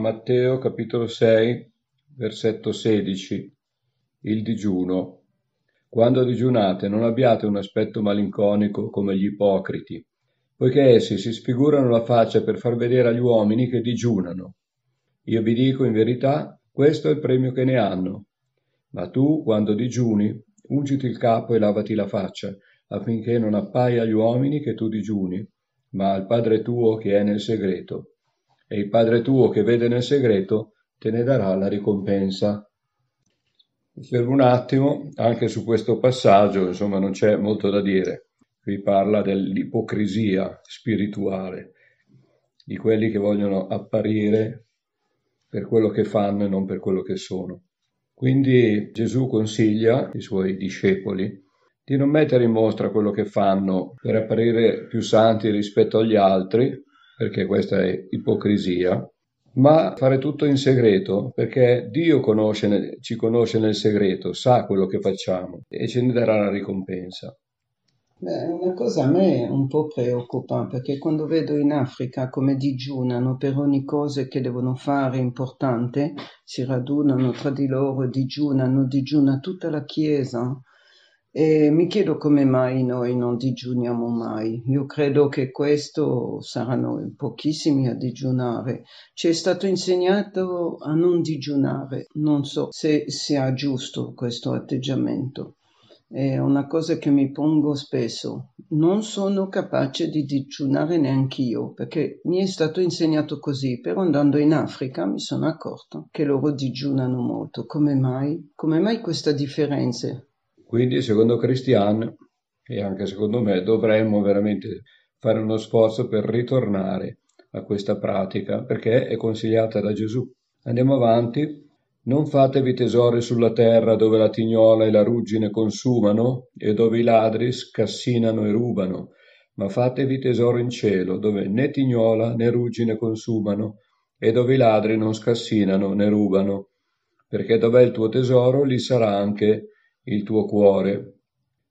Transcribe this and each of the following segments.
Matteo capitolo 6, versetto 16. Il digiuno. Quando digiunate non abbiate un aspetto malinconico come gli ipocriti, poiché essi si sfigurano la faccia per far vedere agli uomini che digiunano. Io vi dico in verità, questo è il premio che ne hanno. Ma tu, quando digiuni, ungiti il capo e lavati la faccia, affinché non appaia agli uomini che tu digiuni, ma al Padre tuo che è nel segreto e il Padre tuo che vede nel segreto te ne darà la ricompensa. Fermo un attimo anche su questo passaggio, insomma non c'è molto da dire. Qui parla dell'ipocrisia spirituale, di quelli che vogliono apparire per quello che fanno e non per quello che sono. Quindi Gesù consiglia ai suoi discepoli di non mettere in mostra quello che fanno per apparire più santi rispetto agli altri, perché questa è ipocrisia, ma fare tutto in segreto, perché Dio conosce, ci conosce nel segreto, sa quello che facciamo e ce ne darà la ricompensa. Beh, una cosa a me un po' preoccupa, perché quando vedo in Africa come digiunano per ogni cosa che devono fare importante, si radunano tra di loro, digiunano, digiuna tutta la Chiesa, e mi chiedo come mai noi non digiuniamo mai. Io credo che questo saranno pochissimi a digiunare. Ci è stato insegnato a non digiunare. Non so se sia giusto questo atteggiamento. È una cosa che mi pongo spesso. Non sono capace di digiunare neanch'io, perché mi è stato insegnato così, però andando in Africa mi sono accorto che loro digiunano molto. Come mai? Come mai questa differenza? Quindi, secondo Christian, e anche secondo me, dovremmo veramente fare uno sforzo per ritornare a questa pratica, perché è consigliata da Gesù. Andiamo avanti. Non fatevi tesori sulla terra dove la tignola e la ruggine consumano e dove i ladri scassinano e rubano, ma fatevi tesoro in cielo dove né tignola né ruggine consumano e dove i ladri non scassinano né rubano, perché dov'è il tuo tesoro lì sarà anche il tuo cuore.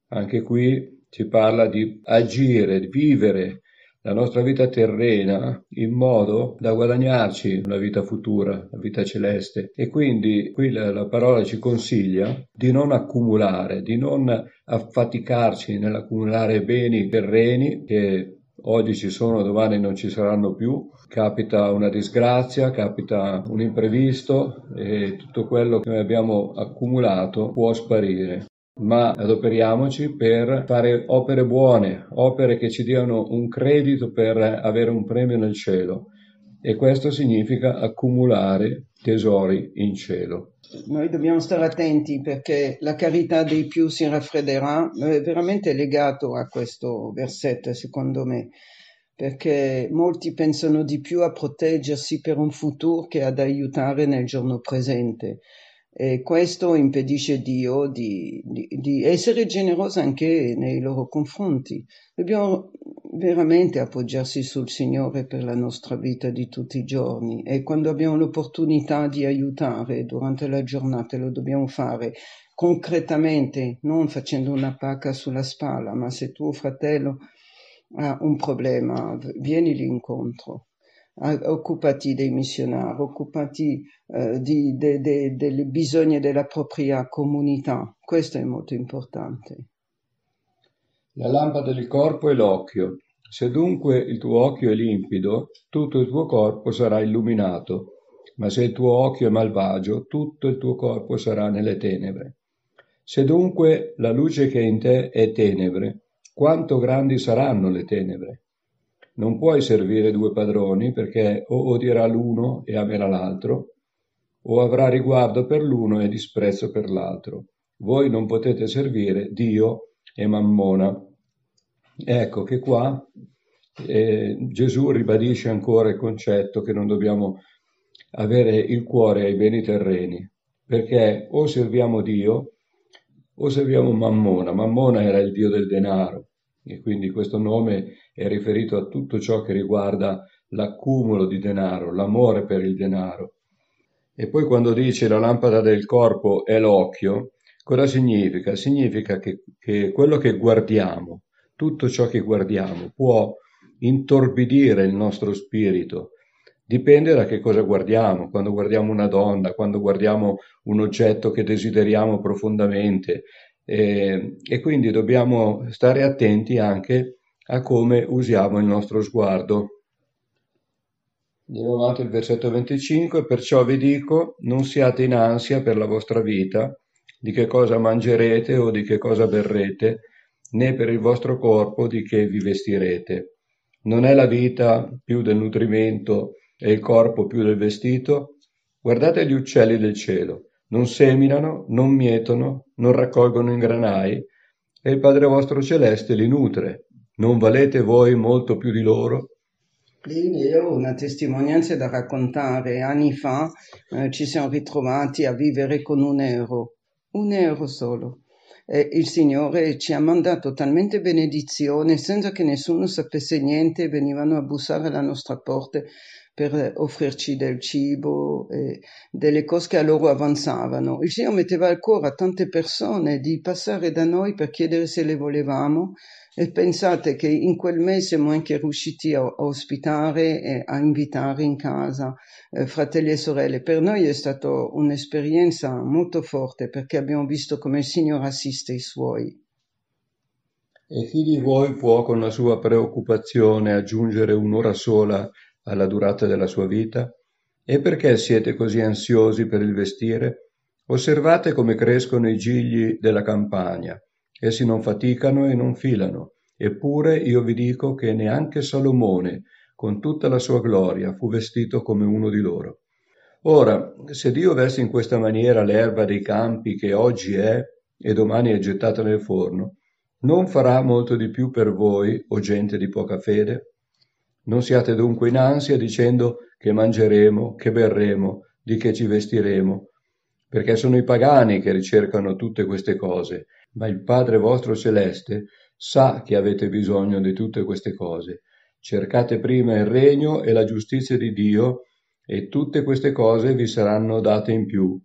Anche qui ci parla di agire, di vivere la nostra vita terrena in modo da guadagnarci una vita futura, una vita celeste. E quindi qui la, la, parola ci consiglia di non accumulare, di non affaticarci nell'accumulare beni terreni che oggi ci sono, domani non ci saranno più. Capita una disgrazia, capita un imprevisto e tutto quello che noi abbiamo accumulato può sparire ma adoperiamoci per fare opere buone, opere che ci diano un credito per avere un premio nel cielo. E questo significa accumulare tesori in cielo. Noi dobbiamo stare attenti perché la carità dei più si raffredderà, è veramente legato a questo versetto secondo me, perché molti pensano di più a proteggersi per un futuro che ad aiutare nel giorno presente. E questo impedisce Dio di, di, di, essere generoso anche nei loro confronti. Dobbiamo veramente appoggiarsi sul Signore per la nostra vita di tutti i giorni e quando abbiamo l'opportunità di aiutare durante la giornata lo dobbiamo fare concretamente, non facendo una pacca sulla spalla, ma se tuo fratello ha un problema, vienili incontro occupati dei missionari, occupati eh, di, de, de, dei bisogni della propria comunità. Questo è molto importante. La lampada del corpo è l'occhio. Se dunque il tuo occhio è limpido, tutto il tuo corpo sarà illuminato, ma se il tuo occhio è malvagio, tutto il tuo corpo sarà nelle tenebre. Se dunque la luce che è in te è tenebre, quanto grandi saranno le tenebre? Non puoi servire due padroni perché o odierà l'uno e amerà l'altro, o avrà riguardo per l'uno e disprezzo per l'altro. Voi non potete servire Dio e Mammona. Ecco che qua eh, Gesù ribadisce ancora il concetto che non dobbiamo avere il cuore ai beni terreni, perché o serviamo Dio o serviamo Mammona. Mammona era il Dio del denaro, e quindi questo nome è riferito a tutto ciò che riguarda l'accumulo di denaro, l'amore per il denaro. E poi quando dice la lampada del corpo è l'occhio, cosa significa? Significa che, che quello che guardiamo, tutto ciò che guardiamo, può intorbidire il nostro spirito, Dipende da che cosa guardiamo, quando guardiamo una donna, quando guardiamo un oggetto che desideriamo profondamente e, e quindi dobbiamo stare attenti anche a come usiamo il nostro sguardo. Andiamo avanti il versetto 25, perciò vi dico, non siate in ansia per la vostra vita, di che cosa mangerete o di che cosa berrete, né per il vostro corpo di che vi vestirete. Non è la vita più del nutrimento e il corpo più del vestito? Guardate gli uccelli del cielo, non seminano, non mietono, non raccolgono in granai, e il Padre vostro celeste li nutre. Non valete voi molto più di loro? Lì ho una testimonianza da raccontare. Anni fa eh, ci siamo ritrovati a vivere con un euro, un euro solo. E il Signore ci ha mandato talmente benedizione senza che nessuno sapesse niente, venivano a bussare alla nostra porta per offrirci del cibo, e delle cose che a loro avanzavano. Il Signore metteva al cuore a tante persone di passare da noi per chiedere se le volevamo e pensate che in quel mese siamo anche riusciti a, ospitare e a invitare in casa eh, fratelli e sorelle. Per noi è stata un'esperienza molto forte perché abbiamo visto come il Signore assiste i suoi. E chi di voi può con la sua preoccupazione aggiungere un'ora sola alla durata della sua vita? E perché siete così ansiosi per il vestire? Osservate come crescono i gigli della campagna. Essi non faticano e non filano. Eppure io vi dico che neanche Salomone, con tutta la sua gloria, fu vestito come uno di loro. Ora, se Dio veste in questa maniera l'erba dei campi che oggi è e domani è gettata nel forno, non farà molto di più per voi, o gente di poca fede? Non siate dunque in ansia dicendo che mangeremo, che berremo, di che ci vestiremo, perché sono i pagani che ricercano tutte queste cose, ma il Padre vostro celeste sa che avete bisogno di tutte queste cose. Cercate prima il regno e la giustizia di Dio, e tutte queste cose vi saranno date in più.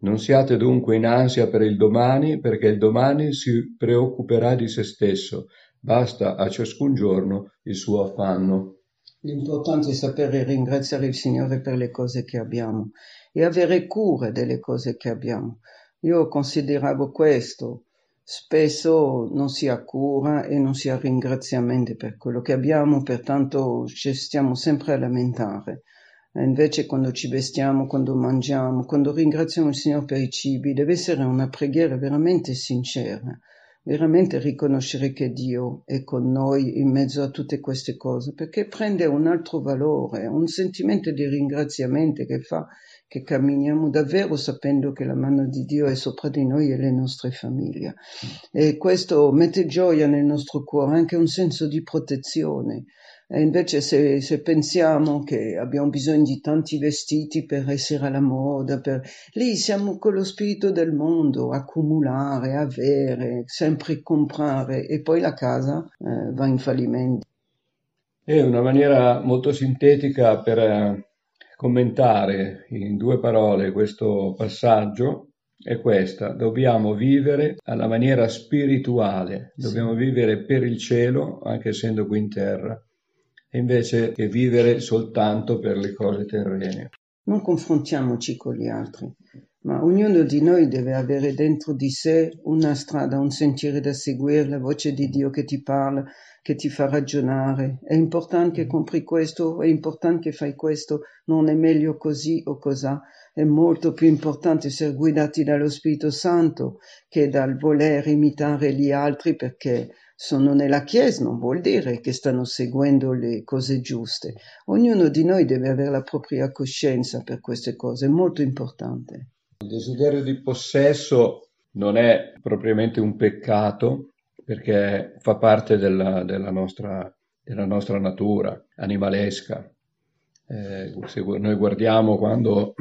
Non siate dunque in ansia per il domani, perché il domani si preoccuperà di se stesso. Basta a ciascun giorno il suo affanno. L'importante è sapere ringraziare il Signore per le cose che abbiamo e avere cura delle cose che abbiamo. Io consideravo questo. Spesso non si ha cura e non si ha ringraziamento per quello che abbiamo, pertanto ci stiamo sempre a lamentare. E invece quando ci vestiamo, quando mangiamo, quando ringraziamo il Signore per i cibi, deve essere una preghiera veramente sincera veramente riconoscere che Dio è con noi in mezzo a tutte queste cose, perché prende un altro valore, un sentimento di ringraziamento che fa che camminiamo davvero sapendo che la mano di Dio è sopra di noi e le nostre famiglie. E questo mette gioia nel nostro cuore, anche un senso di protezione, e invece se, se, pensiamo che abbiamo bisogno di tanti vestiti per essere alla moda, per... lì siamo con lo spirito del mondo, accumulare, avere, sempre comprare e poi la casa eh, va in fallimento. È una maniera molto sintetica per eh, commentare in due parole questo passaggio è questa, dobbiamo vivere alla maniera spirituale, dobbiamo sì. vivere per il cielo anche essendo qui in terra invece che vivere soltanto per le cose terrene. Non confrontiamoci con gli altri, ma ognuno di noi deve avere dentro di sé una strada, un sentiero da seguire, la voce di Dio che ti parla, che ti fa ragionare. È importante che compri questo, è importante che fai questo, non è meglio così o cos'ha. È molto più importante essere guidati dallo Spirito Santo che dal voler imitare gli altri perché sono nella Chiesa non vuol dire che stanno seguendo le cose giuste. Ognuno di noi deve avere la propria coscienza per queste cose, è molto importante. Il desiderio di possesso non è propriamente un peccato perché fa parte della, della, nostra, della nostra, natura animalesca. Eh, se noi guardiamo quando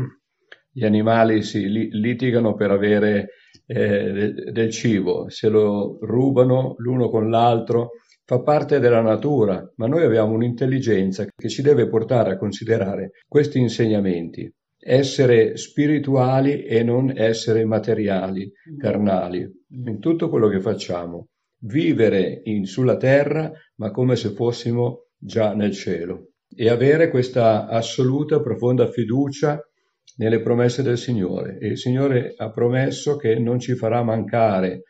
gli animali si litigano per avere eh, del cibo, se lo rubano l'uno con l'altro, fa parte della natura, ma noi abbiamo un'intelligenza che ci deve portare a considerare questi insegnamenti, essere spirituali e non essere materiali, carnali, in tutto quello che facciamo, vivere in, sulla terra, ma come se fossimo già nel cielo. e avere questa assoluta, profonda fiducia nelle promesse del Signore. E il Signore ha promesso che non ci farà mancare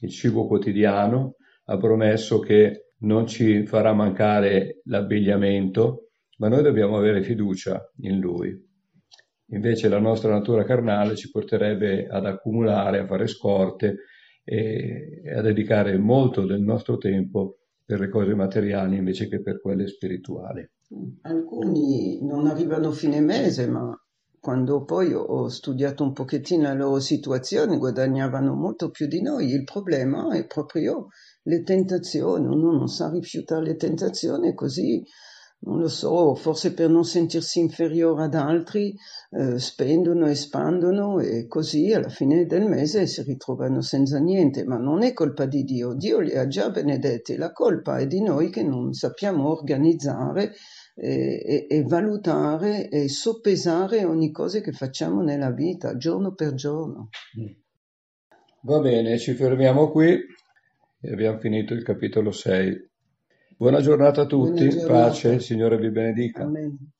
il cibo quotidiano, ha promesso che non ci farà mancare l'abbigliamento, ma noi dobbiamo avere fiducia in Lui. Invece la nostra natura carnale ci porterebbe ad accumulare, a fare scorte e a dedicare molto del nostro tempo per le cose materiali invece che per quelle spirituali. Alcuni non arrivano a fine mese, ma quando poi ho studiato un pochettino la loro situazione guadagnavano molto più di noi. Il problema è proprio le tentazioni, uno non sa rifiutare le tentazioni così non lo so, forse per non sentirsi inferiore ad altri, eh, spendono, espandono e così alla fine del mese si ritrovano senza niente, ma non è colpa di Dio, Dio li ha già benedetti, la colpa è di noi che non sappiamo organizzare e, e, e valutare e soppesare ogni cosa che facciamo nella vita, giorno per giorno. Va bene, ci fermiamo qui e abbiamo finito il capitolo 6. Buona giornata a tutti, giornata. pace, il Signore vi benedica. Amen.